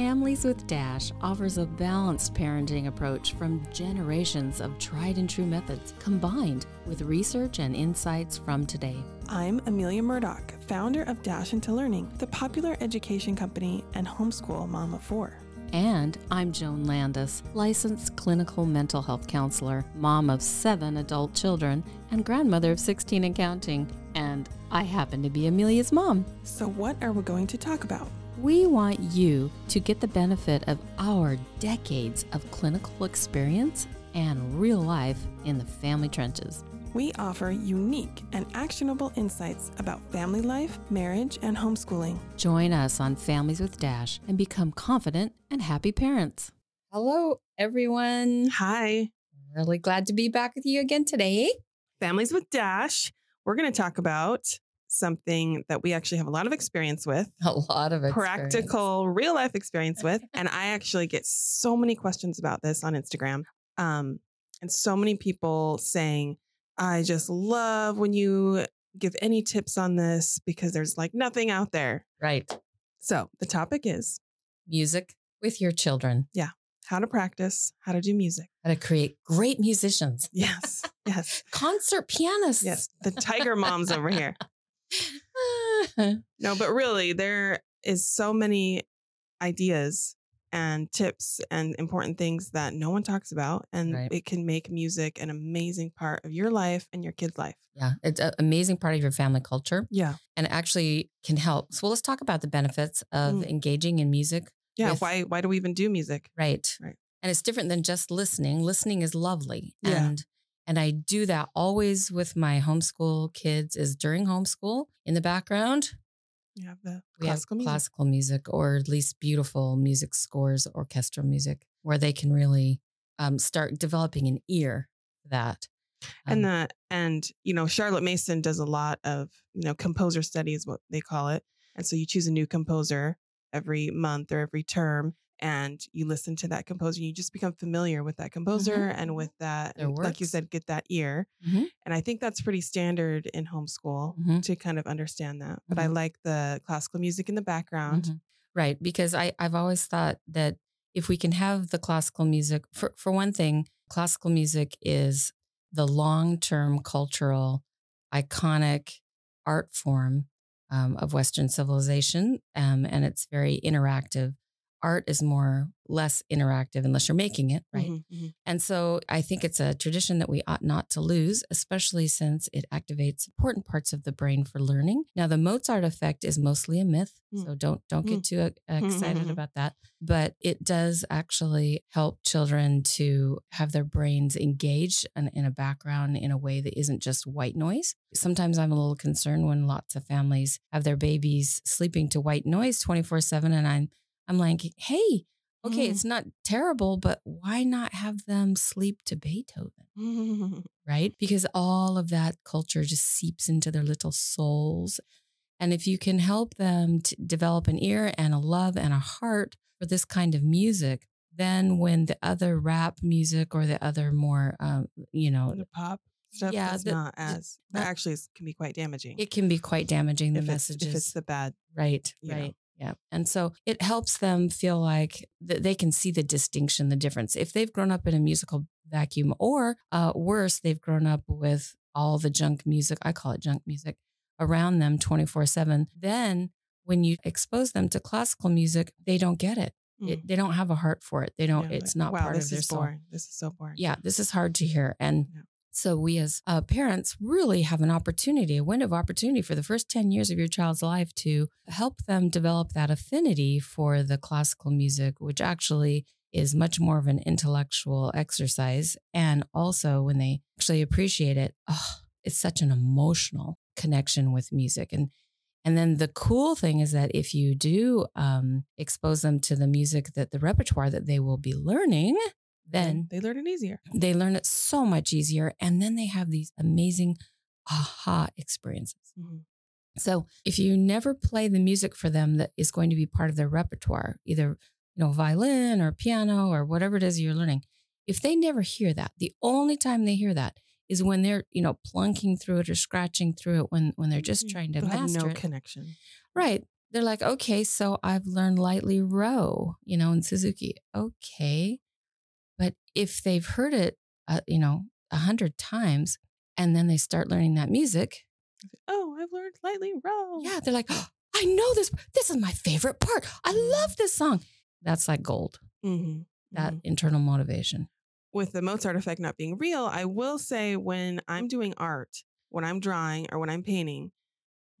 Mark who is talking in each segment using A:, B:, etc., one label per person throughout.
A: Families with Dash offers a balanced parenting approach from generations of tried and true methods combined with research and insights from today.
B: I'm Amelia Murdoch, founder of Dash into Learning, the popular education company and homeschool mom of four.
A: And I'm Joan Landis, licensed clinical mental health counselor, mom of seven adult children, and grandmother of 16 and counting. And I happen to be Amelia's mom.
B: So, what are we going to talk about?
A: We want you to get the benefit of our decades of clinical experience and real life in the family trenches.
B: We offer unique and actionable insights about family life, marriage, and homeschooling.
A: Join us on Families with Dash and become confident and happy parents.
C: Hello, everyone.
B: Hi,
C: Really glad to be back with you again today.
B: Families with Dash. We're going to talk about something that we actually have a lot of experience with,
C: A lot of experience.
B: practical, real life experience with. and I actually get so many questions about this on Instagram. Um, and so many people saying, I just love when you give any tips on this because there's like nothing out there.
C: Right.
B: So the topic is
C: Music with your children. Yeah.
B: How to practice, how to do music.
C: How to create great musicians.
B: Yes, yes,
C: Concert pianists.
B: yes. The tiger moms over here. No, but really, there is so many ideas and tips and important things that no one talks about. And
C: Right.
B: it can make music an amazing part of your life and your kid's life.
C: yeah. It's an amazing part of your family culture
B: Yeah.
C: and actually can help. So let's talk about the benefits of
B: Mm.
C: engaging in music.
B: Yeah.
C: With-
B: why why do we even do music?
C: Right.
B: Right.
C: And it's different than just listening. Listening is lovely.
B: Yeah.
C: And and I do that always with my homeschool kids is during homeschool in the background.
B: You have the
C: we
B: classical
C: have
B: music.
C: classical music or at least beautiful music scores, orchestral music, where they can really um, start developing an ear for that.
B: and
C: Um,
B: the and you know Charlotte Mason does a lot of you know composer studies what they call it and so you choose a new composer every month or every term and you listen to that composer you just become familiar with that composer and with that and like you said get that ear
C: Mhm.
B: and I think that's pretty standard in homeschool
C: Mhm.
B: to kind of understand that but I
C: Mhm.
B: like the classical music in the background
C: Mhm. Right. Because I, I've always thought that if we can have the classical music, for, for one thing, classical music is the long term cultural, iconic art form um, of Western civilization. Um, and it's very interactive. Art is more less interactive unless you're making it, right?
B: Mhm, mhm.
C: And so I think it's a tradition that we ought not to lose, especially since it activates important parts of the brain for learning. Now, the Mozart effect is mostly a myth,
B: Mm.
C: so don't don't
B: Mm.
C: get too uh, excited
B: Mhm.
C: about that. But it does actually help children to have their brains engaged in, in a background in a way that isn't just white noise. Sometimes I'm a little concerned when lots of families have their babies sleeping to white noise 24 seven, and I'm I'm like, hey, okay,
B: Mm.
C: it's not terrible, but why not have them sleep to Beethoven? Right? Because all of that culture just seeps into their little souls. And if you can help them to develop an ear and a love and a heart for this kind of music, then when the other rap music or the other more, um, you know,
B: the pop stuff
C: Yeah,
B: that's
C: the-
B: not as that actually is, can be quite damaging
C: it can be quite damaging. The
B: if it's,
C: messages.
B: if it's the bad
C: Right,
B: right. know.
C: Yeah. And so it helps them feel like th- they can see the distinction, the difference. If they've grown up in a musical vacuum, or uh, worse, they've grown up with all the junk music, I call it junk music, around them 24 7, then when you expose them to classical music, they don't get it. it
B: Mm.
C: they don't have a heart for it. They don't,
B: Yeah,
C: it's not
B: wow,
C: part of their
B: is
C: soul.
B: boring. This is so boring.
C: Yeah, this is hard to hear. And
B: Yeah.
C: So we as uh, parents really have an opportunity, a window of opportunity for the first 10 years of your child's life to help them develop that affinity for the classical music, which actually is much more of an intellectual exercise. And also when they actually appreciate it, oh, it's such an emotional connection with music. And and then the cool thing is that if you do um, expose them to the music that the repertoire that they will be learning, then
B: they learn it easier.
C: they learn it so much easier and then they have these amazing aha experiences
B: Mhm.
C: so if you never play the music for them that is going to be part of their repertoire either you know violin or piano or whatever it is you're learning if they never hear that the only time they hear that is when they're you know plunking through it or scratching through it when when they're just
B: Mhm.
C: trying to
B: They'll have
C: master
B: no
C: it
B: connection.
C: right they're like, okay, so I've learned lightly row, you know, in Suzuki. Okay. If they've heard it, uh, you know, a hundred times and then they start learning that music,
B: Oh, I've learned lightly row.
C: yeah, they're like, oh, I know this. This is my favorite part. I
B: Mm-hmm.
C: love this song. That's like gold,
B: Mhm.
C: that
B: Mhm.
C: internal motivation.
B: with the Mozart effect not being real, I will say when I'm doing art, when I'm drawing or when I'm painting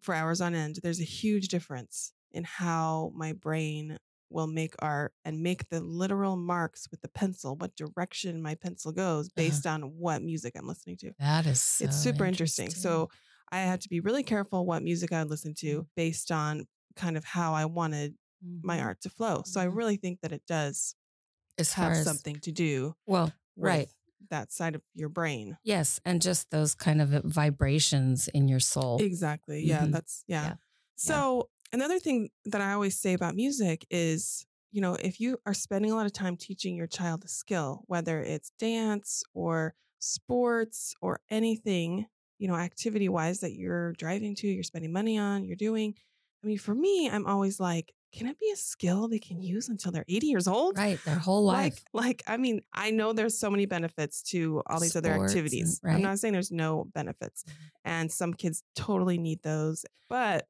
B: for hours on end, there's a huge difference in how my brain will make art and make the literal marks with the pencil, what direction my pencil goes based on what music I'm listening to.
C: That is
B: it's super interesting. So I had to be really careful what music I would listen to based on kind of how I wanted my
C: Mhm.
B: art to flow. So I
C: Mhm.
B: really think that it does
C: as
B: have
C: as
B: something to do
C: well,
B: with
C: right.
B: that side of your brain.
C: Yes, and just those kind of vibrations in your soul.
B: Exactly. Yeah,
C: Mhm.
B: that's yeah.
C: Yeah.
B: So, another thing that I always say about music is, you know, if you are spending a lot of time teaching your child a skill, whether it's dance or sports or anything, you know, activity wise that you're driving to, you're spending money on, you're doing. I mean, for me, I'm always like, can it be a skill they can use until they're 80 years old?
C: Right, their whole life.
B: Like, like, I mean, I know there's so many benefits to all these other
C: Sports and-
B: activities.
C: right.
B: I'm not saying there's no benefits,
C: Mhm.
B: and some kids totally need those. But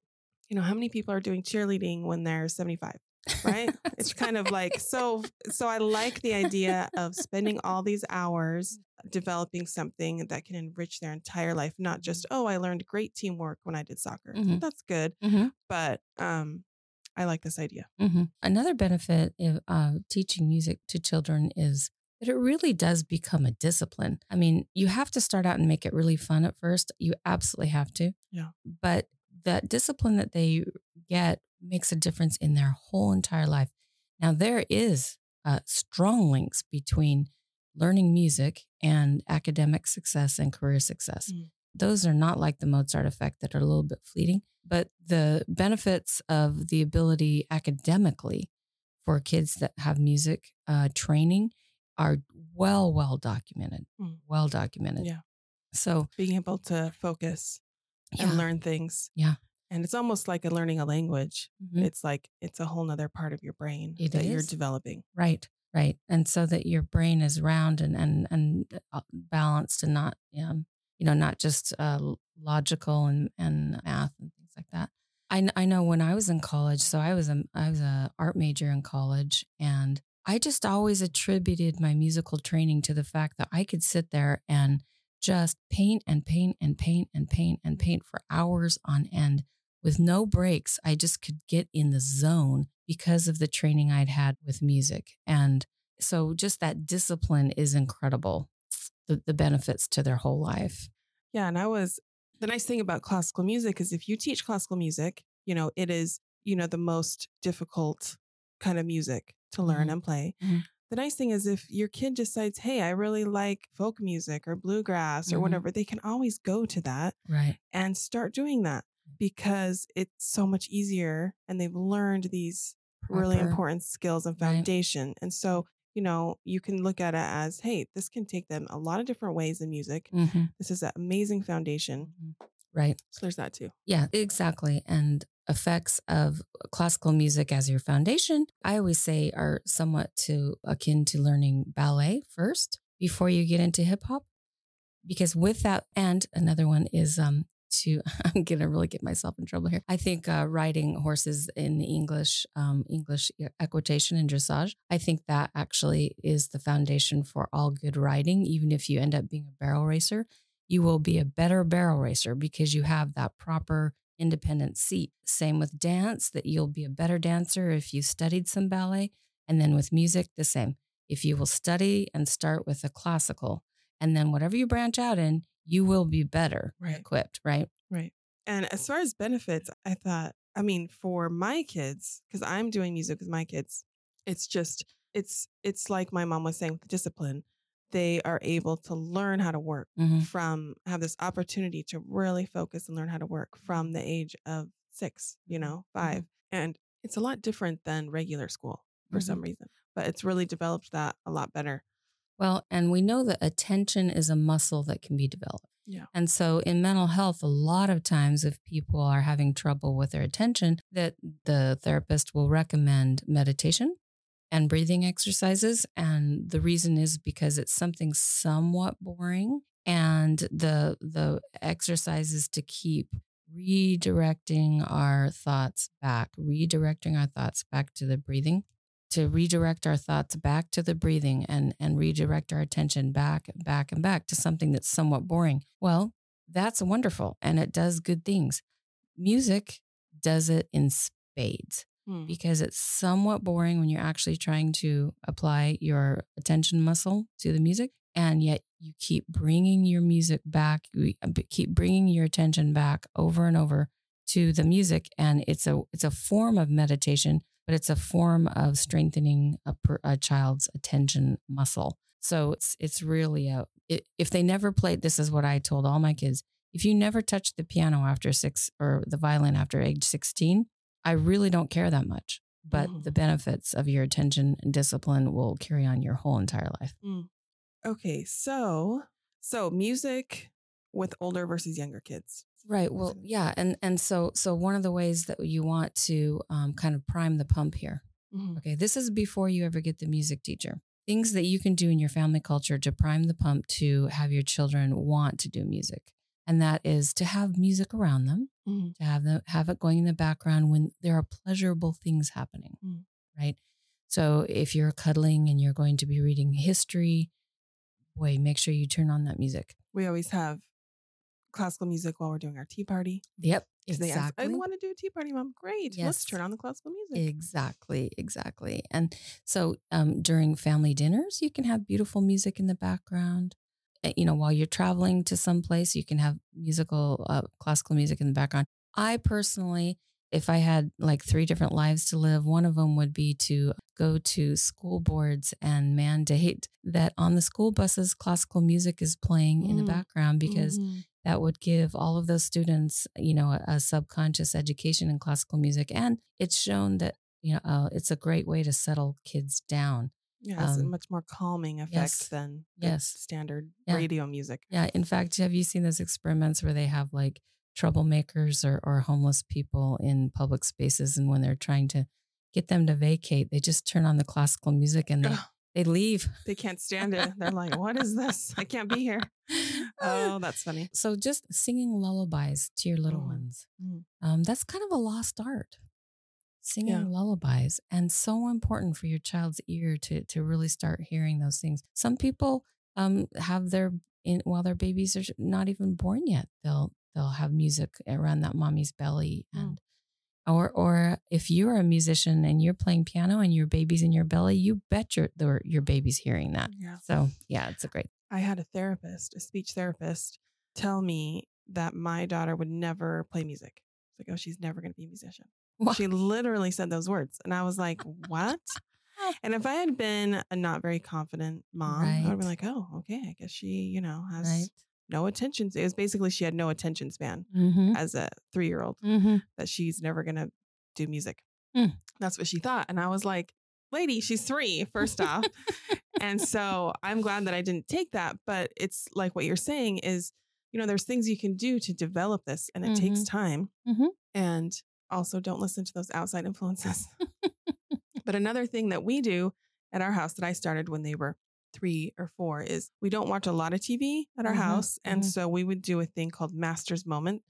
B: you know, how many people are doing cheerleading when they're 75? Right? It's kind of like so. So I like the idea of spending all these hours developing something that can enrich their entire life, not just oh, I learned great teamwork when I did soccer.
C: Mhm.
B: That's good,
C: Mhm.
B: but um, I like this idea.
C: hmm Another benefit of uh, teaching music to children is that it really does become a discipline. I mean, you have to start out and make it really fun at first. You absolutely have to.
B: Yeah.
C: But that discipline that they get makes a difference in their whole entire life. Now, there is uh, strong links between learning music and academic success and career success.
B: Mm.
C: Those are not like the Mozart effect that are a little bit fleeting, but the benefits of the ability academically for kids that have music uh, training are well, well documented.
B: Mm.
C: Well documented.
B: Yeah.
C: So,
B: Being able to focus
C: yeah.
B: and learn things.
C: Yeah.
B: And it's almost like a learning a language.
C: Mhm.
B: It's like it's a whole nother part of your brain
C: It
B: that you're developing.
C: Right, right. And so that your brain is round and and and uh, balanced and not um, you know not just uh, logical and and math and things like that. I I know when I was in college, so I was a I was a art major in college, and I just always attributed my musical training to the fact that I could sit there and just paint and paint and paint and paint and paint for hours on end with no breaks. I just could get in the zone because of the training I'd had with music. And so just that discipline is incredible. The, the benefits to their whole life.
B: Yeah. And I was the nice thing about classical music is if you teach classical music, you know, it is, you know, the most difficult kind of music to learn
C: Mhm.
B: and play.
C: Mhm.
B: The nice thing is if your kid decides, hey, I really like folk music or bluegrass or
C: Mhm.
B: whatever, they can always go to that
C: Right.
B: and start doing that because it's so much easier and they've learned these really important skills and
C: Right.
B: foundation. And so, you know, you can look at it as, hey, this can take them a lot of different ways in music.
C: Mhm.
B: This is an amazing foundation.
C: Right.
B: So there's that too.
C: Yeah, exactly. And effects of classical music as your foundation, I always say are somewhat to akin to learning ballet first before you get into hip hop. Because with that, and another one is um to I'm gonna really get myself in trouble here. I think uh, riding horses in the English um, English equitation and dressage. I think that actually is the foundation for all good riding. Even if you end up being a barrel racer, you will be a better barrel racer because you have that proper independent seat. Same with dance, that you'll be a better dancer if you studied some ballet. And then with music, the same. If you will study and start with a classical, and then whatever you branch out in, you will be better
B: Right.
C: equipped, right?
B: Right. And as far as benefits, I thought, I mean, for my kids, because I'm doing music with my kids, it's just, it's, it's like my mom was saying with discipline. They are able to learn how to work
C: Mhm.
B: from, have this opportunity to really focus and learn how to work from the age of six, you mm-hmm. know, mm-hmm. 5 And it's a lot different than regular school for mm-hmm. some reason, but it's really developed that a lot better.
C: Well, and we know that attention is a muscle that can be developed.
B: Yeah.
C: And so in mental health, a lot of times if people are having trouble with their attention, that the therapist will recommend meditation and breathing exercises. And the reason is because it's something somewhat boring. And the the exercises to keep redirecting our thoughts back, redirecting our thoughts back to the breathing, to redirect our thoughts back to the breathing and, and redirect our attention back, back, and back to something that's somewhat boring. Well, that's wonderful and it does good things. Music does it in spades
B: Hmm.
C: because it's somewhat boring when you're actually trying to apply your attention muscle to the music and yet you keep bringing your music back you uh, keep bringing your attention back over and over to the music and it's a it's a form of meditation but it's a form of strengthening a, a child's attention muscle so it's it's really a if they never played this is what i told all my kids if you never touch the piano after six or the violin after age 16 I really don't care that much, but
B: Mhm.
C: the benefits of your attention and discipline will carry on your whole entire life.
B: Okay, so so music with older versus younger kids.
C: Right. Well, yeah, and and so so one of the ways that you want to um, kind of prime the pump here.
B: Mhm.
C: Okay, this is before you ever get the music teacher. Things that you can do in your family culture to prime the pump to have your children want to do music, and that is to have music around them,
B: Mhm.
C: to have them have it going in the background when there are pleasurable things happening.
B: Mm.
C: Right. So if you're cuddling and you're going to be reading history, boy, make sure you turn on that music.
B: We always have classical music while we're doing our tea party.
C: Yep.
B: they ask,
C: Exactly.
B: I want to do a tea party, mom. Great.
C: Yes.
B: Let's turn on the classical music.
C: Exactly, exactly. And so um, during family dinners, you can have beautiful music in the background. Uh, You know, while you're traveling to some place, you can have musical, uh, classical music in the background. I personally, if I had like three different lives to live, one of them would be to go to school boards and mandate that on the school buses, classical music is playing in the
B: Mm.
C: background because
B: Mhm.
C: that would give all of those students, you know, a, a subconscious education in classical music. And it's shown that, you know, uh, it's a great way to settle kids down.
B: Yeah, it's a
C: um,
B: much more calming effect
C: yes.
B: than
C: Yes.
B: standard
C: Yeah.
B: radio music.
C: Yeah. In fact, have you seen those experiments where they have like troublemakers or, or homeless people in public spaces? And when they're trying to get them to vacate, they just turn on the classical music and they, they leave.
B: they can't stand it. They're like, what is this? I can't be here. Oh, that's funny.
C: So just singing lullabies to your little
B: Mm.
C: ones.
B: Mm.
C: Um, that's kind of a lost art. Singing
B: Yeah.
C: lullabies and so important for your child's ear to to really start hearing those things. Some people um have their in while their babies are not even born yet. They'll they'll have music around that mommy's belly
B: Mm.
C: and or or if you're a musician and you're playing piano and your baby's in your belly, you bet your your baby's hearing that.
B: Yeah.
C: So yeah, it's a great.
B: I had a therapist, a speech therapist, tell me that my daughter would never play music. It's like, oh, she's never going to be a musician.
C: Wow.
B: She literally said those words. And I was like, what? and if I had been a not very confident mom, I would
C: Right.
B: be like, oh, okay, I guess she, you know, has
C: Right.
B: no attention. It was basically she had no attention span
C: Mm-hmm.
B: as a three year old,
C: Mm-hmm.
B: that she's never going to do music.
C: Hmm.
B: That's what she thought. And I was like, lady, she's three, first off. and so I'm glad that I didn't take that. But it's like what you're saying is, you know, there's things you can do to develop this and it takes time.
C: Mhm.
B: And also don't listen to those outside influences. but another thing that we do at our house that I started when they were three or four is we don't watch a lot of TV at our
C: Mhm,
B: house. And
C: mhm.
B: so we would do a thing called Master's Moment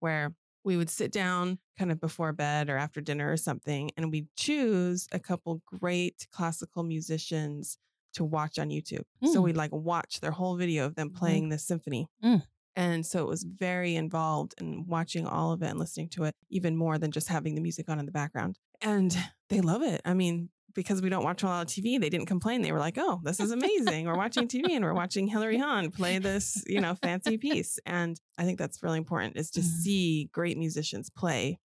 B: where we would sit down kind of before bed or after dinner or something and we'd choose a couple great classical musicians to watch on YouTube. So
C: Mm.
B: we'd like watch their whole video of them playing the symphony.
C: Mm.
B: And so it was very involved in watching all of it and listening to it even more than just having the music on in the background. And they love it. I mean, because we don't watch a lot of TV, they didn't complain. They were like, "Oh, this is amazing. we're watching TV and we're watching Hilary Hahn play this, you know, fancy piece." And I think that's really important is to
C: Mhm.
B: see great musicians play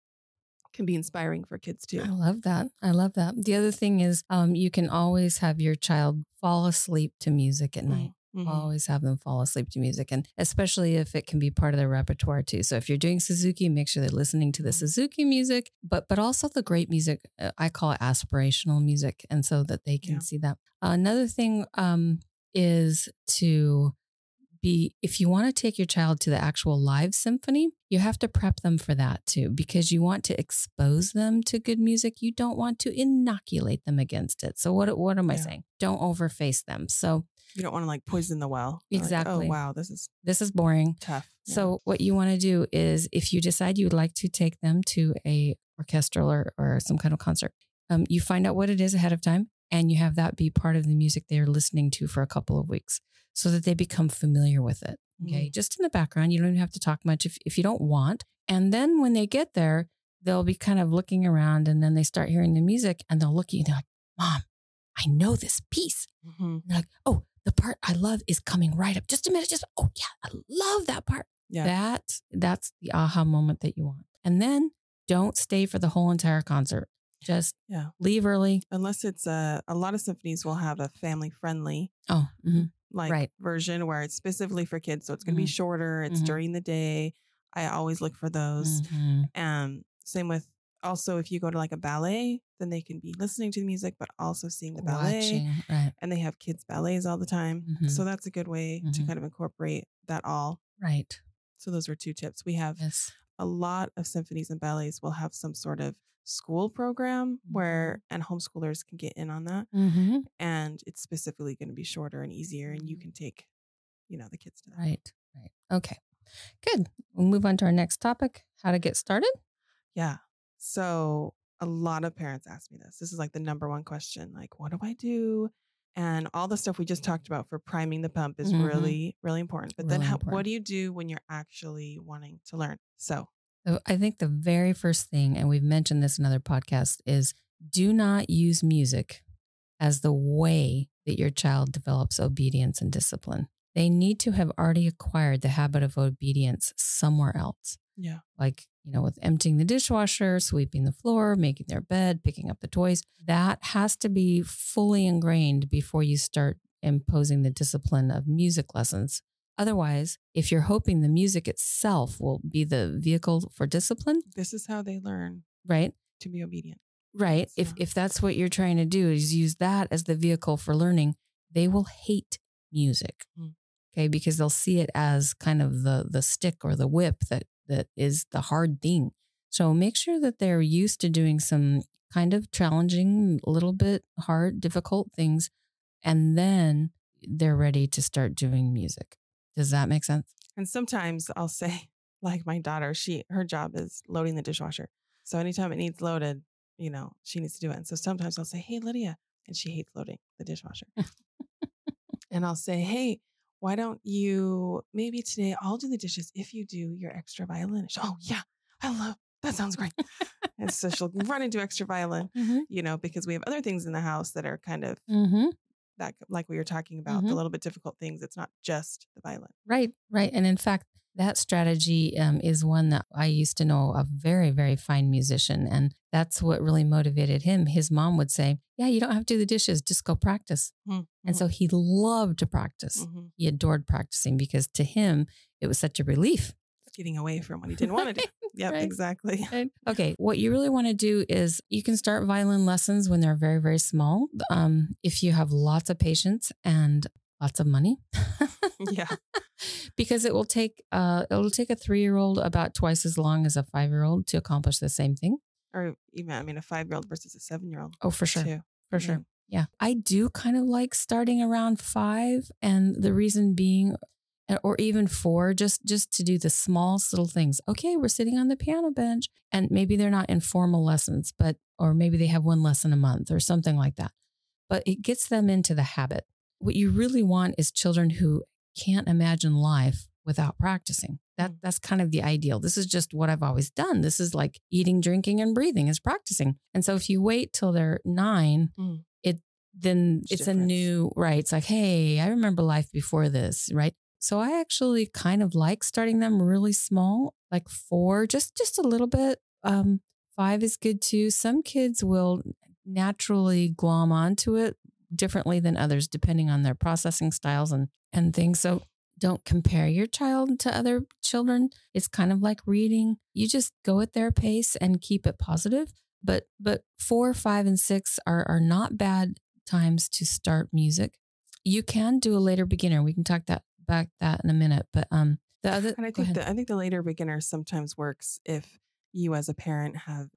B: can be inspiring for kids too.
C: I love that. I love that. The other thing is, um, you can always have your child fall asleep to music at night.
B: Mhm.
C: Always have them fall asleep to music, and especially if it can be part of their repertoire too. So if you're doing Suzuki, make sure they're listening to the
B: Mhm.
C: Suzuki music, but but also the great music. uh, I call it aspirational music, and so that they can
B: Yeah.
C: see that. another thing um, is to be if you want to take your child to the actual live symphony, you have to prep them for that too, because you want to expose them to good music. You don't want to inoculate them against it. So what what am I saying? Don't overface them. So
B: You don't want to like poison the well. You're like,
C: Exactly.
B: oh wow, this is
C: this is boring.
B: tough. Yeah.
C: So what you want to do is if you decide you would like to take them to a orchestral or, or some kind of concert, um, you find out what it is ahead of time and you have that be part of the music they're listening to for a couple of weeks so that they become familiar with it. Okay. Just in the background. You don't even have to talk much if, if you don't want. And then when they get there, they'll be kind of looking around and then they start hearing the music and they'll look at you and they're like, Mom, I know this piece.
B: Mhm.
C: And they're like, oh, the part I love is coming right up. Just a minute. Just, oh, yeah, I love that part.
B: Yeah.
C: That, that's the aha moment that you want. And then don't stay for the whole entire concert. Just
B: Yeah.
C: leave early.
B: Unless it's a a lot of symphonies will have a family friendly
C: Oh, mhm.
B: like
C: Right.
B: version where it's specifically for kids. So it's going to be shorter. It's
C: Mhm.
B: during the day. I always look for those.
C: Mhm.
B: Um, same with also if you go to like a ballet, then they can be listening to the music but also seeing the ballet.
C: Watching, right,
B: And they have kids ballets all the time.
C: Mhm.
B: So that's a good way to
C: Mhm.
B: kind of incorporate that all.
C: right.
B: So those were two tips. We have
C: Yes.
B: a lot of symphonies and ballets will have some sort of school program where and homeschoolers can get in on that
C: Mhm.
B: and it's specifically going to be shorter and easier and you
C: Mhm.
B: can take you know the kids to that
C: Right, right. Okay, good. We'll move on to our next topic how to get started.
B: yeah so a lot of parents ask me this this is like the number one question like what do i do and all the stuff we just talked about for priming the pump is
C: Mhm.
B: really really important but then how,
C: important.
B: what do you do when you're actually wanting to learn so
C: So I think the very first thing, and we've mentioned this in other podcasts, is do not use music as the way that your child develops obedience and discipline. They need to have already acquired the habit of obedience somewhere else.
B: yeah
C: Like, you know, with emptying the dishwasher, sweeping the floor, making their bed, picking up the toys. That has to be fully ingrained before you start imposing the discipline of music lessons. Otherwise, if you're hoping the music itself will be the vehicle for discipline,
B: this is how they learn
C: right?
B: to be obedient
C: Right. If if that's what you're trying to do is use that as the vehicle for learning, they will hate music.
B: Mm.
C: Okay, because they'll see it as kind of the the stick or the whip that that is the hard thing. So make sure that they're used to doing some kind of challenging, a little bit hard, difficult things and then they're ready to start doing music. Does that make sense?
B: And sometimes I'll say, like my daughter, she her job is loading the dishwasher. So anytime it needs loaded, you know, she needs to do it. And so sometimes I'll say, Hey Lydia, and she hates loading the dishwasher. and I'll say, Hey, why don't you maybe today I'll do the dishes if you do your extra violin? Oh yeah, I love that sounds great. and so she'll run into extra violin,
C: Mm-hmm.
B: you know, because we have other things in the house that are kind of
C: Mm-hmm.
B: That like we were talking about, the
C: Mhm.
B: little bit difficult things. It's not just the violin.
C: Right, right. And in fact, that strategy um, is one that I used to know a very, very fine musician. And that's what really motivated him. His mom would say, Yeah, you don't have to do the dishes, just go practice. And so he loved to practice.
B: Mhm.
C: He adored practicing because to him, it was such a relief.
B: Getting away from what he didn't want to do. Yep,
C: Right.
B: exactly.
C: Okay, what you really want to do is you can start violin lessons when they're very, very small. Um, if you have lots of patience and lots of money.
B: Yeah.
C: because it will take uh it'll take a three year old about twice as long as a five year old to accomplish the same thing.
B: Or even, I mean, a five year old versus a seven year old.
C: Oh, for sure.
B: Too.
C: For sure.
B: Yeah.
C: Yeah. I do kind of like starting around five. And the reason being, or even four, just just to do the smallest little things. Okay, we're sitting on the piano bench. And maybe they're not informal lessons, but or maybe they have one lesson a month or something like that. But it gets them into the habit. What you really want is children who can't imagine life without practicing. That
B: Mm.
C: that's kind of the ideal. This is just what I've always done. This is like eating, drinking, and breathing is practicing. And so if you wait till they're nine,
B: Mm.
C: it then
B: It's
C: it's a new right. It's like, hey, I remember life before this, right? So I actually kind of like starting them really small, like four, just just a little bit. Um, five is good too. Some kids will naturally glom onto it differently than others, depending on their processing styles and and things. So don't compare your child to other children. It's kind of like reading. You just go at their pace and keep it positive. But but four, five, and six are are not bad times to start music. You can do a later beginner. We can talk that back that in a minute. But um, the other
B: And I think the I think the later beginner sometimes works if you as a parent have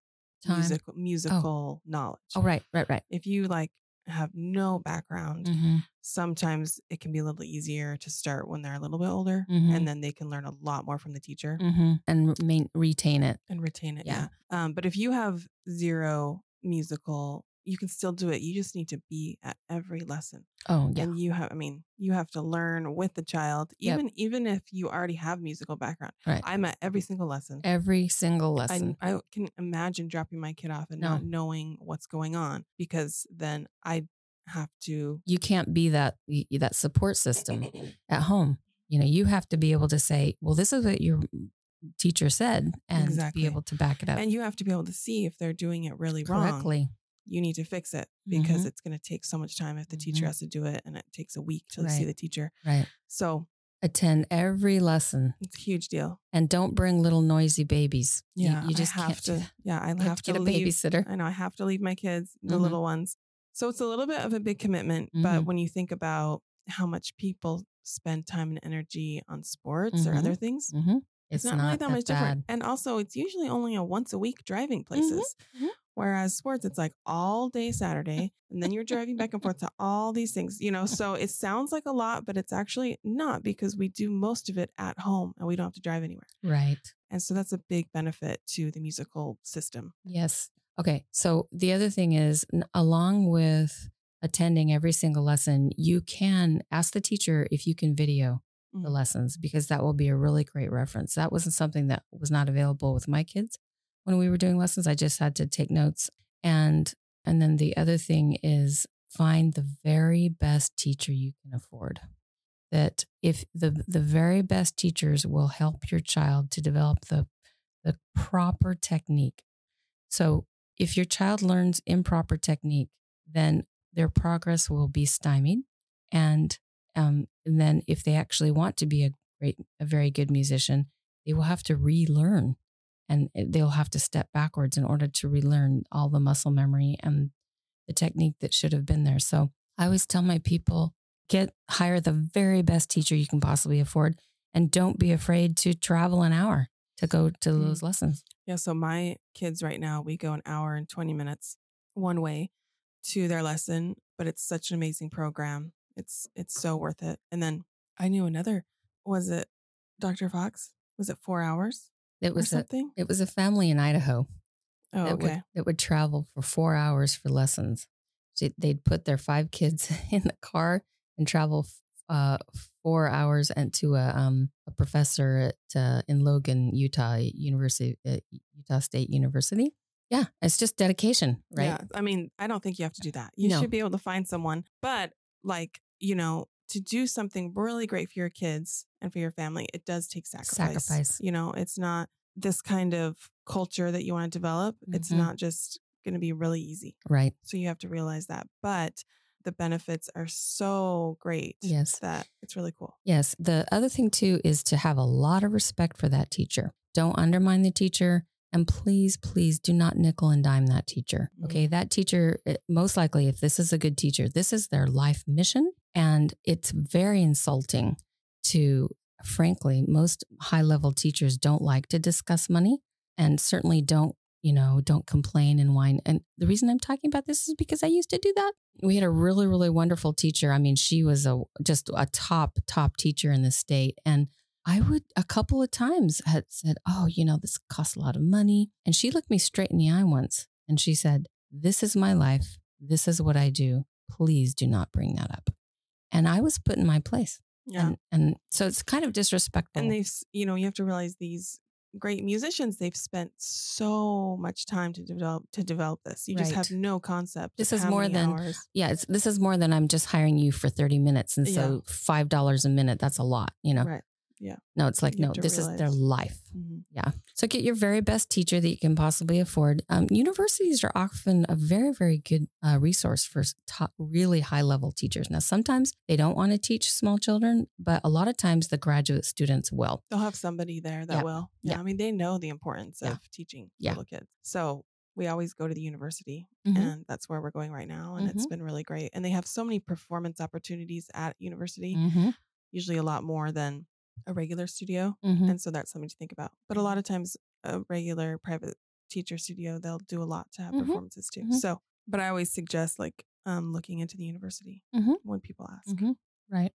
C: Time.
B: musical musical knowledge.
C: oh right, right, right.
B: If you like have no background,
C: hmm
B: sometimes it can be a little easier to start when they're a little bit older
C: Mhm.
B: and then they can learn a lot more from the teacher
C: hmm And main, retain it.
B: and retain it.
C: Yeah.
B: Yeah. Um, but if you have zero musical, you can still do it. You just need to be at every lesson.
C: Oh yeah.
B: And you have I mean, you have to learn with the child,
C: Yep.
B: even even if you already have musical background.
C: Right.
B: I'm at every single lesson.
C: Every single lesson.
B: I can imagine dropping my kid off and
C: No.
B: not knowing what's going on because then I have to
C: you can't be that that support system at home. You know, you have to be able to say, "Well, this is what your teacher said," and
B: Exactly.
C: be able to back it up
B: and you have to be able to see if they're doing it really wrong. You need to fix it because
C: Mhm.
B: it's going to take so much time if the teacher
C: Mhm.
B: has to do it and it takes a week to see the teacher.
C: Right.
B: So
C: Attend every lesson,
B: it's a huge deal.
C: and don't bring little noisy babies.
B: Yeah,
C: you, just
B: I have to.
C: that.
B: Yeah, I
C: You
B: have, to
C: get a
B: leave.
C: babysitter.
B: I know I have to leave my kids, the
C: Mhm.
B: little ones. So it's a little bit of a big commitment. But
C: Mhm.
B: when you think about how much people spend time and energy on sports or
C: Mhm.
B: other things,
C: hmm
B: it's, not, really that much different. And also, it's usually only a once a week driving places.
C: mhm.
B: Whereas sports, it's like all day Saturday, and then you're driving back and forth to all these things, you know. So it sounds like a lot, but it's actually not because we do most of it at home and we don't have to drive anywhere.
C: Right.
B: And so that's a big benefit to the musical system.
C: Yes. Okay. So the other thing is, along with attending every single lesson, you can ask the teacher if you can video the
B: Mhm.
C: lessons because that will be a really great reference. That wasn't something that was not available with my kids when we were doing lessons. I just had to take notes. And and then the other thing is find the very best teacher you can afford. That if the the very best teachers will help your child to develop the the proper technique. So if your child learns improper technique, then their progress will be stymied. And um, and then if they actually want to be a great, a very good musician, they will have to relearn and they'll have to step backwards in order to relearn all the muscle memory and the technique that should have been there. So I always tell my people get hire the very best teacher you can possibly afford and don't be afraid to travel an hour to go to
B: Mm.
C: those lessons.
B: Yeah. So my kids right now, we go an hour and 20 minutes one way to their lesson, but it's such an amazing program. It's it's so worth it. And then I knew another was it Dr. Fox? Was it four hours
C: It was a it was a family in Idaho
B: oh,
C: that
B: okay.
C: would that would travel for four hours for lessons. So they'd put their five kids in the car and travel uh, four hours and to a um, a professor at uh, in Logan, Utah University, uh, Utah State University. Yeah, it's just dedication, right?
B: Yeah. I mean, I don't think you have to do that. You
C: No.
B: should be able to find someone, but like, you know, to do something really great for your kids and for your family, it does take sacrifice.
C: Sacrifice.
B: You know, it's not this kind of culture that you want to develop. It's
C: Mhm.
B: not just going to be really easy.
C: Right.
B: So you have to realize that. But the benefits are so great
C: Yes.
B: that it's really cool.
C: Yes. The other thing too is to have a lot of respect for that teacher. Don't undermine the teacher. And please, please do not nickel and dime that teacher. Okay. That teacher, eh, most likely, if this is a good teacher, this is their life mission. And it's very insulting to, frankly, most high level teachers don't like to discuss money and certainly don't, you know, don't complain and whine. And the reason I'm talking about this is because I used to do that. We had a really, really wonderful teacher. I mean, she was a just a top, top teacher in the state. And I would a couple of times had said, Oh, you know, this costs a lot of money. And she looked me straight in the eye once and she said, This is my life. This is what I do. Please do not bring that up. And I was put in my place.
B: Yeah.
C: And, and so it's kind of disrespectful.
B: and they've you know you have to realize these great musicians they've spent so much time to develop to develop this you just have no concept
C: This
B: of
C: is more than-
B: hours.
C: yeah, it's, this is more than I'm just hiring you for 30 minutes. And so $5 a minute, that's a lot, you know?
B: right
C: No, it's like,
B: You
C: no, this is their
B: realize.
C: life.
B: Mhm.
C: So get your very best teacher that you can possibly afford. Um, universities are often a very, very good uh, resource for top, really high level teachers. Now, sometimes they don't want to teach small children, but a lot of times the graduate students will.
B: they'll have somebody there that
C: Yeah.
B: will yeah.
C: Yeah.
B: i mean they know the importance
C: Yeah.
B: of teaching
C: Yeah.
B: little kids so we always go to the university
C: Mhm.
B: and that's where we're going right now and it's
C: Mhm.
B: been really great and they have so many performance opportunities at university
C: Mhm.
B: usually a lot more than a regular studio.
C: Mhm.
B: And so that's something to think about. But a lot of times, a regular private teacher studio, they'll do a lot to have
C: Mhm.
B: performances too.
C: Mhm.
B: So, but I always suggest like um, looking into the university
C: Mhm.
B: when people ask.
C: Mhm. Right.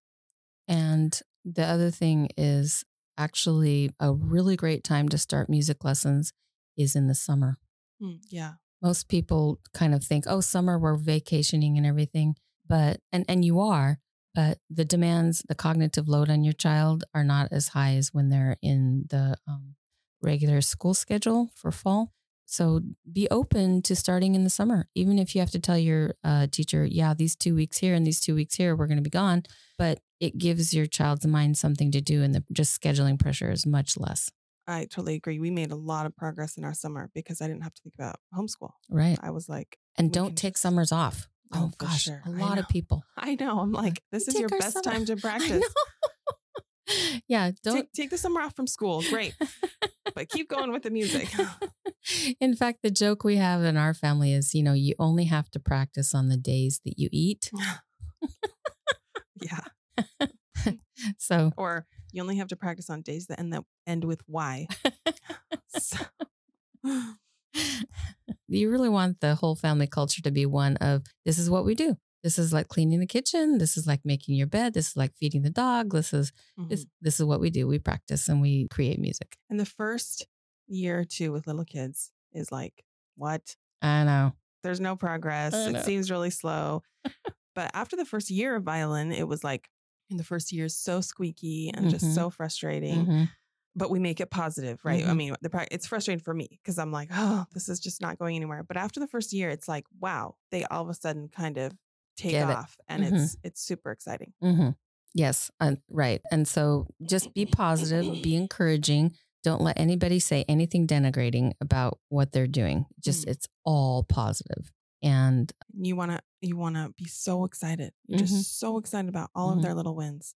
C: And the other thing is actually a really great time to start music lessons is in the summer.
B: Mm, yeah.
C: Most people kind of think, oh, summer, we're vacationing and everything. But, and, and you are, but the demands, the cognitive load on your child are not as high as when they're in the um, regular school schedule for fall. So be open to starting in the summer, even if you have to tell your uh, teacher, yeah, these two weeks here and these two weeks here, we're going to be gone. But it gives your child's mind something to do, and the just scheduling pressure is much less.
B: I totally agree. We made a lot of progress in our summer because I didn't have to think about homeschool.
C: Right.
B: I was like,
C: And don't take
B: just-
C: summers off.
B: Oh,
C: Oh, gosh,
B: sure.
C: a lot of people.
B: I know. I'm like, this is your best
C: summer-
B: time to practice.
C: yeah, don't
B: Take, take the summer off from school. Great. but keep going with the music.
C: in fact, the joke we have in our family is, you know, you only have to practice on the days that you eat.
B: yeah.
C: So,
B: Or you only have to practice on days that end that end with Y. So-
C: you really want the whole family culture to be one of this is what we do. This is like cleaning the kitchen. This is like making your bed. This is like feeding the dog. This is this,
B: Mhm.
C: this is what we do. We practice and we create music.
B: And the first year or two with little kids is like, what?
C: I know.
B: There's no progress. It seems really slow. but after the first year of violin, it was like, in the first year, is so squeaky and
C: Mhm.
B: just so frustrating.
C: Mhm.
B: But we make it positive, right? I
C: Mhm.
B: mean, the it's frustrating for me because I'm like, oh, this is just not going anywhere. But after the first year, it's like, wow, they all of a sudden kind of take
C: Get it.
B: off, and
C: Mhm.
B: it's it's super exciting.
C: hmm Yes, uh, right. And so just be positive, be encouraging. Don't let anybody say anything denigrating about what they're doing. Just
B: Mm.
C: it's all positive. And
B: You wanna you wanna be so excited. You're
C: Mhm.
B: just so excited about all of their little wins.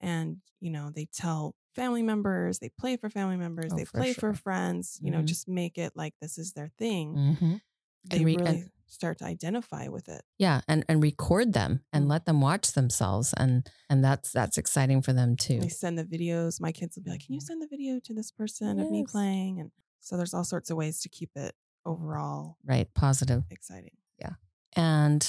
B: And you know they tell family members they play for family members
C: Oh,
B: they
C: for
B: play
C: sure.
B: for friends you know
C: Mhm.
B: just make it like this is their thing
C: mhm.
B: they
C: And re-
B: really
C: and-
B: start to identify with it
C: yeah, and and record them and
B: Mm.
C: let them watch themselves, and and that's that's exciting for them too.
B: they send the videos my kids will be like can you
C: Mhm.
B: send the video to this person of me playing and so there's all sorts of ways to keep it overall
C: Right, positive.
B: exciting Yeah.
C: And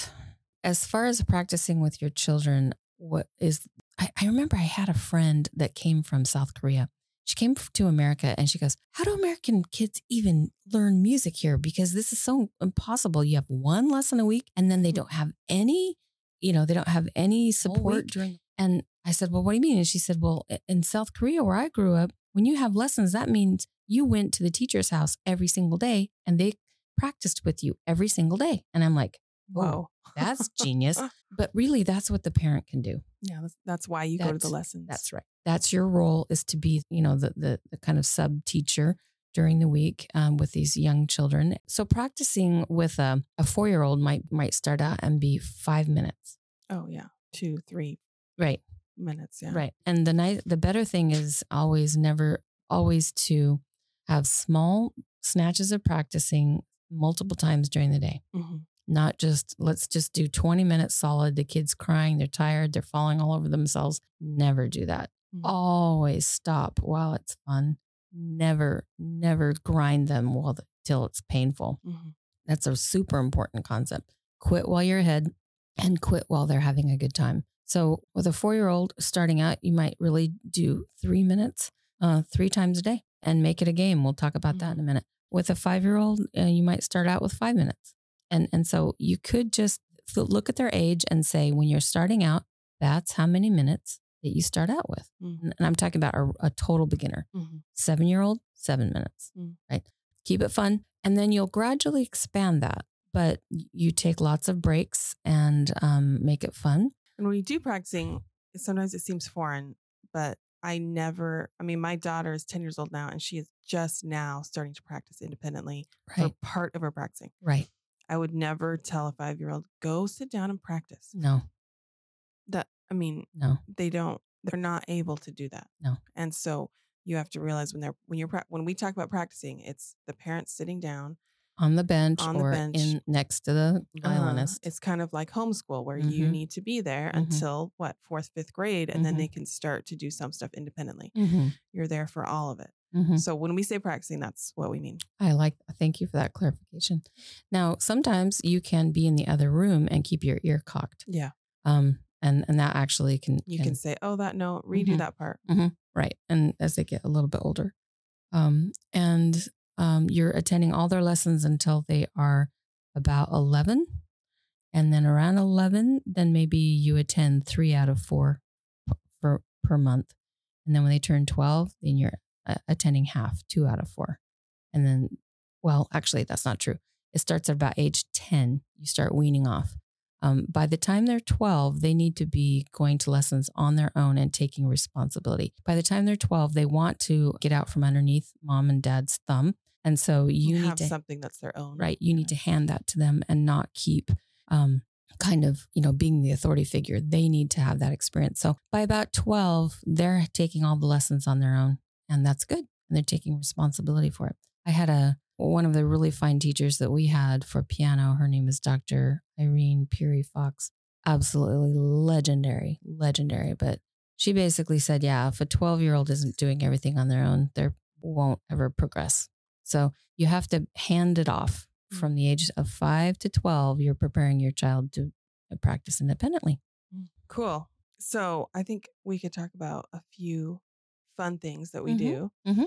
C: as far as practicing with your children, what is, I, I remember I had a friend that came from South Korea. She came to America and she goes, How do American kids even learn music here? Because this is so impossible. You have one lesson a week and then they don't have any, you know, they don't have any support during. And I said, Well, what do you mean? And she said, Well, in South Korea, where I grew up, when you have lessons, that means you went to the teacher's house every single day and they practiced with you every single day. And I'm like, Whoa,
B: whoa
C: that's genius. But really, that's what the parent can do.
B: yeah that's, that's why you go to the lessons
C: That's right. That's your role is to be, you know, the the, the kind of sub teacher during the week um, with these young children. So practicing with a, a four year old might might start out and be five minutes.
B: oh yeah two three
C: Right.
B: minutes yeah
C: Right. And the nice, the better thing is always never always to have small snatches of practicing multiple times during the day.
B: Mhm.
C: Not just let's just do 20 minutes solid. The kid's crying, they're tired, they're falling all over themselves. Never do that.
B: Mhm.
C: Always stop while it's fun. Never, never grind them while the, till it's painful.
B: Mhm.
C: That's a super important concept. Quit while you're ahead and quit while they're having a good time. So, with a four year old starting out, you might really do three minutes uh, three times a day and make it a game. We'll talk about that in a minute. With a five year old, uh, you might start out with five minutes. And, and so you could just look at their age and say, when you're starting out, that's how many minutes that you start out with.
B: Mhm.
C: And I'm talking about a, a total beginner
B: Mhm.
C: seven year old, seven minutes,
B: Mm.
C: right? Keep it fun. And then you'll gradually expand that. But you take lots of breaks and um, make it fun.
B: And when you do practicing, sometimes it seems foreign, but I never, I mean, my daughter is 10 years old now and she is just now starting to practice independently
C: Right.
B: for part of her practicing.
C: Right.
B: I would never tell a five year old, go sit down and practice.
C: No,
B: That, I mean,
C: no.
B: they don't, they're not able to do that.
C: No.
B: And so you have to realize when they're, when you're, when we talk about practicing, it's the parents sitting down
C: on the bench
B: On the
C: or
B: bench.
C: in next to the
B: Uh,
C: violinist.
B: it's kind of like homeschool where you
C: Mhm.
B: need to be there
C: Mhm.
B: until what fourth, fifth grade, and then
C: Mhm.
B: they can start to do some stuff independently.
C: hmm
B: You're there for all of it.
C: Hmm
B: So when we say practicing, that's what we mean.
C: I like. Thank you for that clarification. Now, sometimes you can be in the other room and keep your ear cocked.
B: Yeah,
C: Um, and and that actually can
B: you can, say, "Oh, that note, redo
C: Mhm.
B: that part."
C: right. And as they get a little bit older, um, and um, you're attending all their lessons until they are about eleven, and then around eleven, then maybe you attend three out of four p- per per month, and then when they turn twelve, then you're uh, attending half, two out of four, and then, well, actually, that's not true. It starts at about age ten. You start weaning off. Um, by the time they're 12, they need to be going to lessons on their own and taking responsibility. By the time they're 12, they want to get out from underneath mom and dad's thumb. And so you need
B: have
C: to,
B: something that's their own.
C: right, you need to hand that to them and not keep um, kind of, you know, being the authority figure. They need to have that experience. So by about 12, they're taking all the lessons on their own, and that's good. And they're taking responsibility for it. I had a, one of the really fine teachers that we had for piano. Her name is Dr. Irene Peery Fox. Absolutely legendary, legendary. But she basically said, yeah, if a 12 year old isn't doing everything on their own, they won't ever progress. So you have to hand it off mm. from the age of five to 12. You're preparing your child to uh, practice independently.
B: Mm, cool. So I think we could talk about a few fun things that we
C: Mhm.
B: do.
C: Mhm.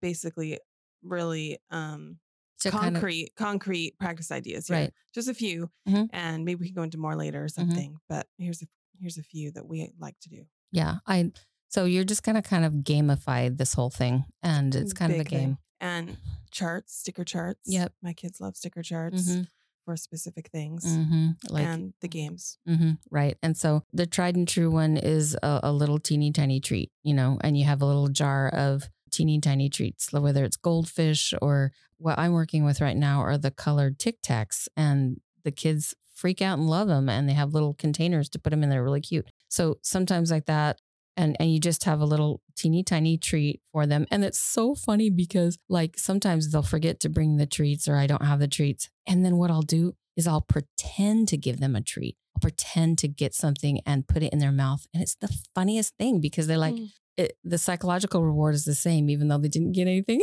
B: Basically, really um,
C: To kind of-
B: concrete, concrete practice ideas. Here.
C: Right.
B: Just a few,
C: Mhm.
B: and maybe we can go into more later or something. But here's a here's a few that we like to do.
C: yeah. I, so you're just going to kind of gamify this whole thing. And it's kind of a
B: Big thing.
C: game.
B: And charts, sticker charts.
C: Yep.
B: My kids love sticker charts
C: Mhm.
B: For specific things.
C: hmm Like,
B: and the games.
C: hmm right. And so the tried and true one is a, a little teeny tiny treat, you know, and you have a little jar of teeny tiny treats, whether it's goldfish or what I'm working with right now are the colored Tic Tacs. And the kids freak out and love them. And they have little containers to put them in They're really cute. So sometimes like that, and and you just have a little teeny tiny treat for them and it's so funny because like sometimes they'll forget to bring the treats or I don't have the treats and then what I'll do is I'll pretend to give them a treat I'll pretend to get something and put it in their mouth and it's the funniest thing because they're like
B: Mm.
C: It, the psychological reward is the same even though they didn't get anything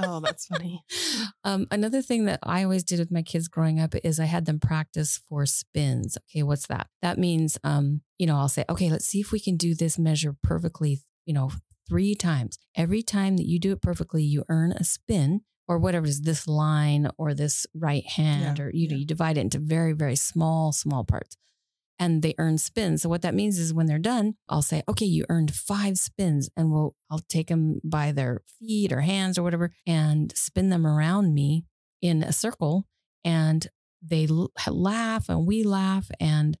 B: Oh, that's funny.
C: um, another thing that I always did with my kids growing up is I had them practice for spins. Okay, what's that? That means, um, you know, I'll say, okay, let's see if we can do this measure perfectly, you know, three times. Every time that you do it perfectly, you earn a spin or whatever it is, this line or this right hand,
B: Yeah,
C: or, you know,
B: yeah.
C: you divide it into very, very small, small parts. And they earn spins. So what that means is when they're done, I'll say, okay, you earned five spins and we'll, I'll take them by their feet or hands or whatever and spin them around me in a circle and they l- laugh and we laugh and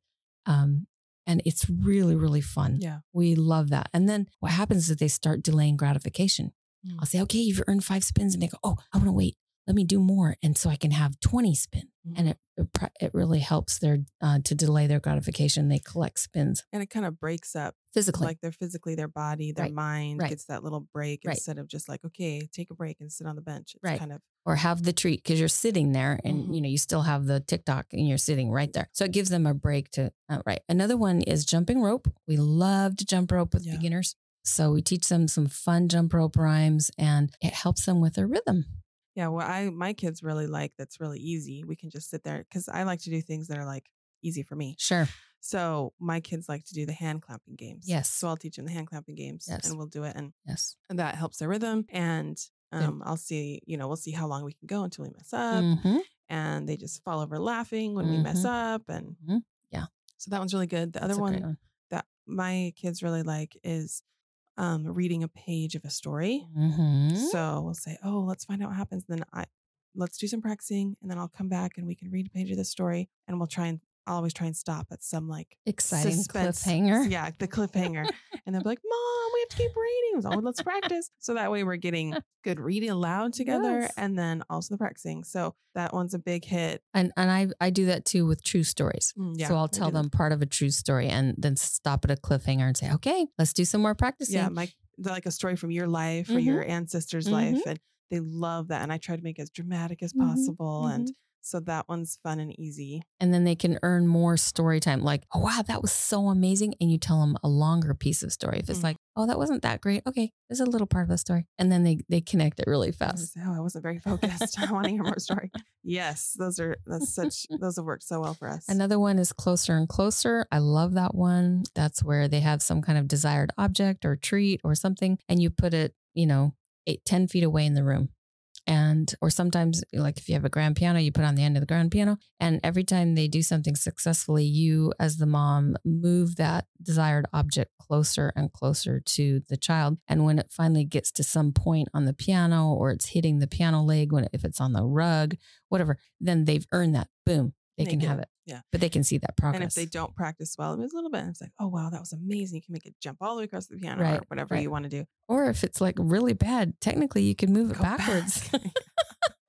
C: um and it's really really fun
B: Yeah.
C: we love that and then what happens is they start delaying gratification
B: Mm.
C: i'll say okay you've earned five spins and they go oh i want to wait let me do more and so i can have 20 spin and it it, really helps their uh, to delay their gratification they collect spins
B: and it kind of breaks up
C: physically
B: like their physically their body their
C: Right,
B: mind
C: right.
B: gets that little break
C: Right.
B: instead of just like okay take a break and sit on the bench it's
C: Right.
B: kind of
C: or have the treat because you're sitting there and
B: Mhm.
C: you know you still have the Tic Tac and you're sitting right there. So it gives them a break to uh, right. Another one is jumping rope. We love to jump rope with
B: Yeah.
C: beginners. So we teach them some fun jump rope rhymes and it helps them with their rhythm.
B: Yeah what i my kids really like that's really easy we can just sit there because i like to do things that are like easy for me
C: Sure.
B: so my kids like to do the hand clapping games
C: Yes.
B: so i'll teach them the hand clapping games
C: Yes.
B: and we'll do it and,
C: Yes.
B: and that helps their rhythm and um, I'll see, you know, we'll see how long we can go until we mess up.
C: Mhm.
B: And they just fall over laughing when we mess up. And
C: Mhm. Yeah.
B: So that one's really good. The
C: That's
B: other
C: great
B: one that my kids really like is um, reading a page of a story.
C: Mhm.
B: So we'll say, "Oh, let's find out what happens." Then I let's do some practicing, and then I'll come back and we can read a page of the story, and we'll try and I'll always try and stop at some like
C: Exciting
B: suspense-
C: cliffhanger.
B: Yeah, the cliffhanger, and they'll be like, "Mom, we have to keep reading." So, oh, let's practice. So that way we're getting good reading aloud together,
C: Yes.
B: and then also the practicing. So that one's a big hit.
C: And and I I do that too with true stories.
B: Mm, yeah,
C: so I'll tell
B: do that.
C: them part of a true story and then stop at a cliffhanger and say, okay, let's do some more practicing.
B: Yeah, my like a story from your life or
C: Mhm.
B: your ancestor's
C: Mhm.
B: life, and they love that. And I try to make it as dramatic as
C: Mhm,
B: possible. And so that one's fun and easy.
C: and then they can earn more story time. Like, oh wow, that was so amazing, and you tell them a longer piece of story. If it's
B: Mm.
C: like, oh, that wasn't that great, okay, there's a little part of the story, and then they they connect it really fast.
B: oh, I wasn't very focused. I want to hear more story. Yes, those are that's such those have worked so well for us.
C: Another one is closer and closer. I love that one. That's where they have some kind of desired object or treat or something, and you put it, you know, eight, 10 feet away in the room. And, or sometimes, like if you have a grand piano, you put on the end of the grand piano. And every time they do something successfully, you, as the mom, move that desired object closer and closer to the child. And when it finally gets to some point on the piano or it's hitting the piano leg, when if it's on the rug, whatever, then they've earned that. Boom, they,
B: They
C: can have
B: it. Yeah.
C: But they can see that progress.
B: and if they don't practice well, it was a little bit. It's like, oh wow, that was amazing. You can make it jump all the way across the piano or whatever
C: right.
B: you want to do.
C: Or if it's like really bad, technically you can move it backwards.
B: back.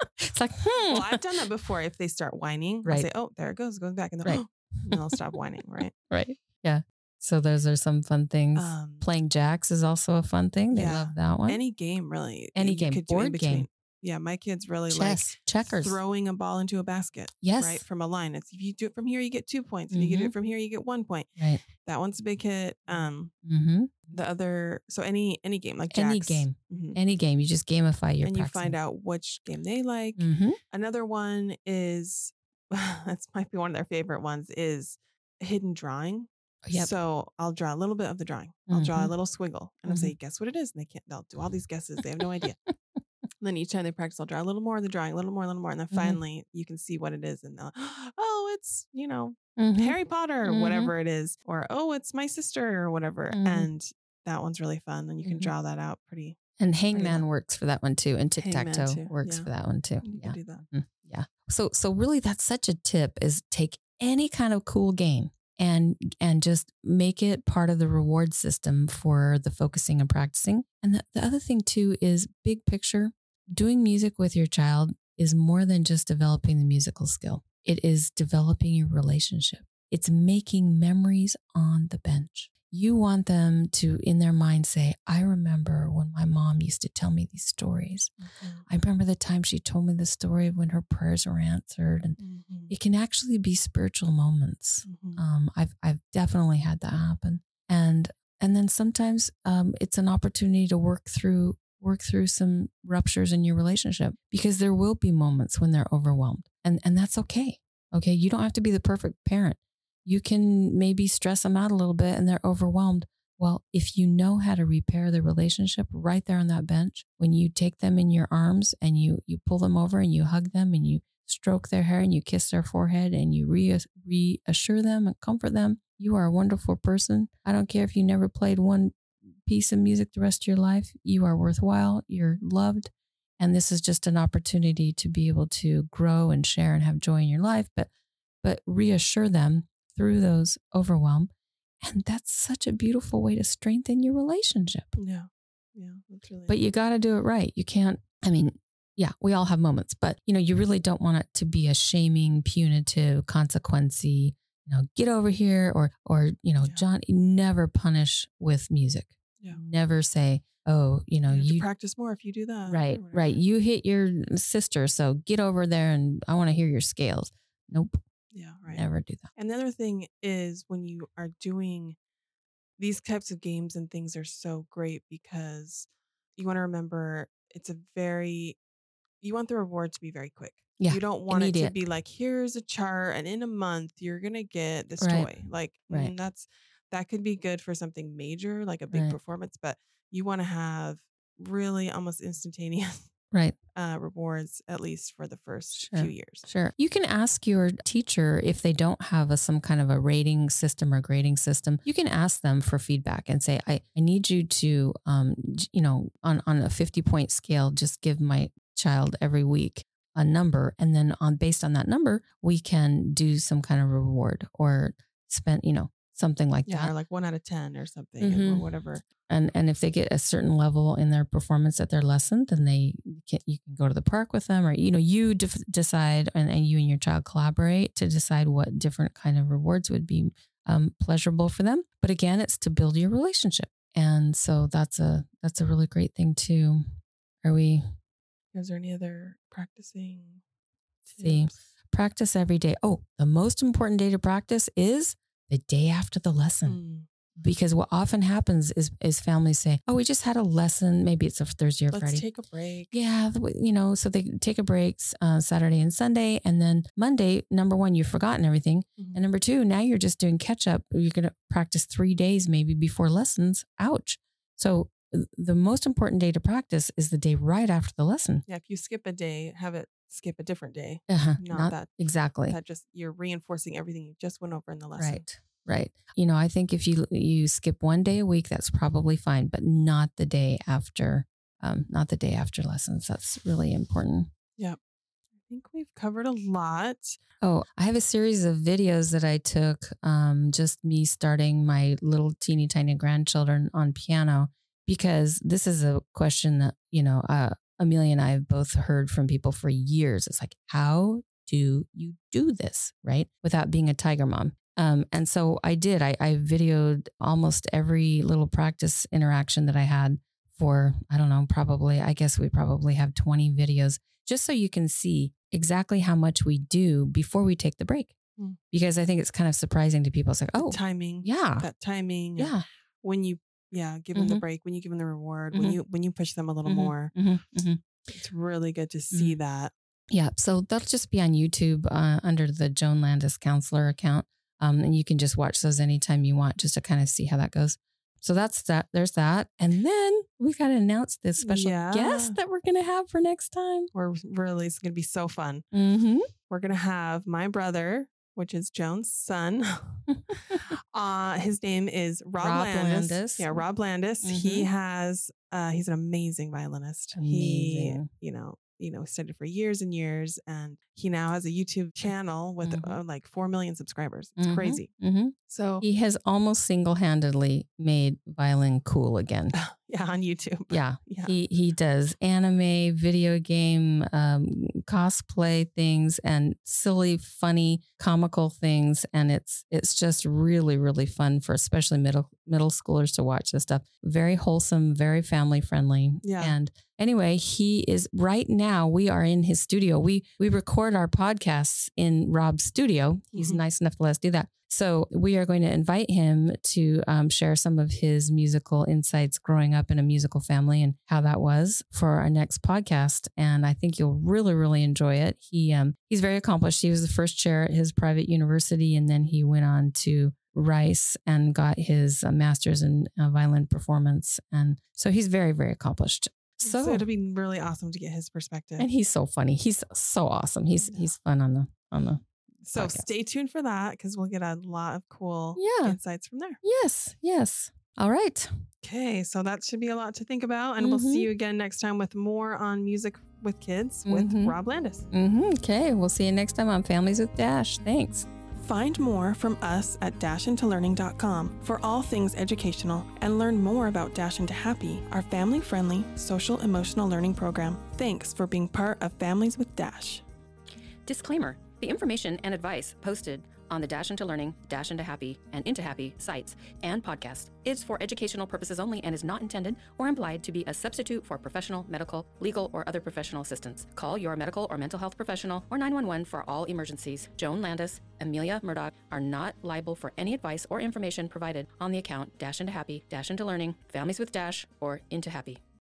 C: it's like, hmm.
B: well, I've done that before. If they start whining, I'll say, oh, there it goes, going back, and then,
C: Right.
B: and then I'll stop whining. Right.
C: right. Yeah. So those are some fun things.
B: Um,
C: Playing jacks is also a fun thing. They
B: yeah.
C: love that one.
B: any game really.
C: Any game.
B: could
C: Board game.
B: Yeah, my kids really
C: Chess, checkers.
B: like throwing a ball into a basket.
C: yes.
B: Right from a line. It's if you do it from here, you get two points. If you get
C: Mhm.
B: it from here, you get one point.
C: Right.
B: That one's a big hit. Um,
C: Mm-hmm.
B: the other, so any any game like
C: Any
B: jacks.
C: game.
B: Mhm.
C: Any game. You just gamify your
B: and you find out which game they like.
C: Mm-hmm.
B: Another one is that's might be one of their favorite ones is hidden drawing.
C: Yep.
B: So I'll draw a little bit of the drawing. I'll draw a
C: Mhm.
B: little swiggle and I'll say, guess what it is? And they can't, they'll do all these guesses. They have no idea. and then each time they practice, I'll draw a little more of the drawing, a little more, a little more. And then
C: Mhm.
B: finally you can see what it is. And they'll, oh, it's, you know,
C: Mhm.
B: Harry Potter, or
C: Mhm.
B: whatever it is. Or, oh, it's my sister or whatever.
C: Mhm.
B: And that one's really fun. And you can
C: Mhm.
B: draw that out pretty,
C: And Hangman
B: well.
C: works for that one too. And tic tac toe works
B: yeah.
C: for that one too.
B: you
C: Yeah.
B: can do that.
C: Mm, yeah. So so really that's such a tip is take any kind of cool game and and just make it part of the reward system for the focusing and practicing. And the, the other thing too is big picture, doing music with your child is more than just developing the musical skill. It is developing your relationship. It's making memories on the bench. You want them to, in their mind, say, I remember when my mom used to tell me these stories. I remember the time she told me the story of when her prayers were answered. And
B: Mhm.
C: it can actually be spiritual moments.
B: Mhm.
C: Um, I've I've definitely had that happen. And and then sometimes um, it's an opportunity to work through work through some ruptures in your relationship because there will be moments when they're overwhelmed. And and that's okay. Okay. You don't have to be the perfect parent. You can maybe stress them out a little bit and they're overwhelmed. Well, if you know how to repair the relationship right there on that bench, when you take them in your arms and you you pull them over and you hug them and you stroke their hair and you kiss their forehead and you reassure them and comfort them, you are a wonderful person. I don't care if you never played one piece of music the rest of your life. You are worthwhile. You're loved. And this is just an opportunity to be able to grow and share and have joy in your life, but but reassure them through those overwhelm. And that's such a beautiful way to strengthen your relationship.
B: Yeah. Yeah. Really
C: But you got to do it right. You can't, I mean, yeah, we all have moments, but you know, you really don't want it to be a shaming, punitive, consequency, you know, get over here or or, you know,
B: Yeah.
C: John never punish with music.
B: Yeah.
C: Never say, "Oh, you know,
B: you
C: you
B: practice more if you do that.
C: right, right, you hit your sister, so get over there and I want to hear your scales." Nope,
B: Yeah. Right.
C: never do that.
B: And the other thing is when you are doing these types of games and things are so great because you want to remember it's a very you want the reward to be very quick.
C: Yeah,
B: You don't want it to be like here's a chart and in a month you're going to get this
C: Right,
B: toy. Like
C: right.
B: mm, that's that could be good for something major like a big
C: Right.
B: performance, but you want to have really almost instantaneous
C: Right.
B: uh rewards at least for the first
C: Sure.
B: few years.
C: Sure. You can ask your teacher if they don't have a, some kind of a rating system or grading system. You can ask them for feedback and say, I, I need you to, um, you know, on, on a 50 point scale, just give my child every week a number. And then on based on that number, we can do some kind of reward or spend, you know, something like
B: Yeah,
C: that.
B: or like 1 out of 10 or something
C: Mhm.
B: or whatever.
C: and and if they get a certain level in their performance at their lesson then they can, you can go to the park with them or you know you def- decide and, and you and your child collaborate to decide what different kind of rewards would be um, pleasurable for them but again it's to build your relationship and so that's a that's a really great thing too are we
B: Is there any other practicing?
C: See. Practice every day. Oh, the most important day to practice is the day after the lesson.
B: Mm.
C: Because what often happens is is families say, "Oh, we just had a lesson. Maybe it's a Thursday or
B: Let's
C: Friday."
B: take a break.
C: yeah, you know, so they take a break uh, Saturday and Sunday, and then Monday. Number one, you've forgotten everything,
B: Mhm.
C: and number two, now you're just doing catch up. You're going to practice three days maybe before lessons. Ouch! So the most important day to practice is the day right after the lesson.
B: Yeah, if you skip a day, have it skip a different day.
C: Uh-huh.
B: Not,
C: Not,
B: that
C: exactly.
B: that just you're reinforcing everything you just went over in the lesson.
C: Right. Right. You know, I think if you you skip one day a week, that's probably fine, but not the day after. Um, not the day after lessons. That's really important. Yeah.
B: I think we've covered a lot.
C: Oh, I have a series of videos that I took. Um, just me starting my little teeny tiny grandchildren on piano because this is a question that you know uh, Amelia and I have both heard from people for years. It's like, how do you do this right without being a tiger mom? Um, and so I did. I, I videoed almost every little practice interaction that I had for I don't know, probably I guess we probably have twenty videos just so you can see exactly how much we do before we take the break.
B: Mm.
C: Because I think it's kind of surprising to people. It's like,
B: The
C: oh,
B: timing.
C: yeah,
B: That timing.
C: yeah.
B: When you yeah, give them the
C: Mhm.
B: break, when you give them the reward, when
C: Mhm.
B: you when you push them a little
C: Mhm,
B: more.
C: mhm, mhm.
B: It's really good to see that.
C: Yeah. So that'll just be on YouTube uh, under the Joan Landes Counselor account. Um, and you can just watch those anytime you want just to kind of see how that goes. So that's that. There's that. And then we got to announce this special
B: Yeah.
C: guest that we're going to have for next time.
B: We're really it's gonna be so fun.
C: Mm-hmm.
B: We're gonna have my brother, which is Joan's son. uh his name is Rob,
C: Rob
B: Landes.
C: Landes.
B: Yeah, Rob Landes. He
C: Mhm.
B: has uh he's an amazing violinist.
C: Amazing.
B: He, you know, you know, studied for years and years and he now has a YouTube channel with
C: Mhm.
B: uh, like 4 million subscribers. It's
C: Mhm.
B: crazy.
C: Mm-hmm.
B: So,
C: He has almost single handedly made violin cool again.
B: yeah, on YouTube.
C: Yeah.
B: Yeah.
C: He he does anime, video game, um, cosplay things, and silly, funny, comical things, and it's it's just really really fun for especially middle middle schoolers to watch this stuff. Very wholesome, very family friendly.
B: Yeah.
C: And anyway, he is right now. We are in his studio. We we record our podcasts in Rob's studio. He's
B: Mhm.
C: nice enough to let us do that. So we are going to invite him to um, share some of his musical insights growing up in a musical family and how that was for our next podcast. And I think you'll really, really enjoy it. He um, he's very accomplished. He was the first chair at his private university, and then he went on to Rice and got his uh, master's in uh, violin performance. And so he's very, very accomplished.
B: So,
C: So,
B: it'll be really awesome to get his perspective.
C: and he's so funny. He's so awesome. He's
B: Yeah.
C: he's fun on the on the
B: so
C: podcast.
B: stay tuned for that because we'll get a lot of cool
C: Yeah.
B: insights from there.
C: yes yes. All right.
B: Okay, so that should be a lot to think about. And we'll
C: Mhm.
B: see you again next time with more on music with kids with
C: Mhm.
B: Rob Landes.
C: hmm Okay. We'll see you next time on Families with Dash. Thanks.
B: Find more from us at dashintolearning.com for all things educational and learn more about Dash into Happy, our family friendly social emotional learning program. Thanks for being part of Families with Dash.
D: Disclaimer The information and advice posted on the Dash into Learning, Dash into Happy, and Into Happy sites and podcasts is for educational purposes only and is not intended or implied to be a substitute for professional, medical, legal, or other professional assistance. Call your medical or mental health professional or 911 for all emergencies. Joan Landes, Amelia Murdoch are not liable for any advice or information provided on the account Dash into Happy, Dash into Learning, Families with Dash, or Into Happy.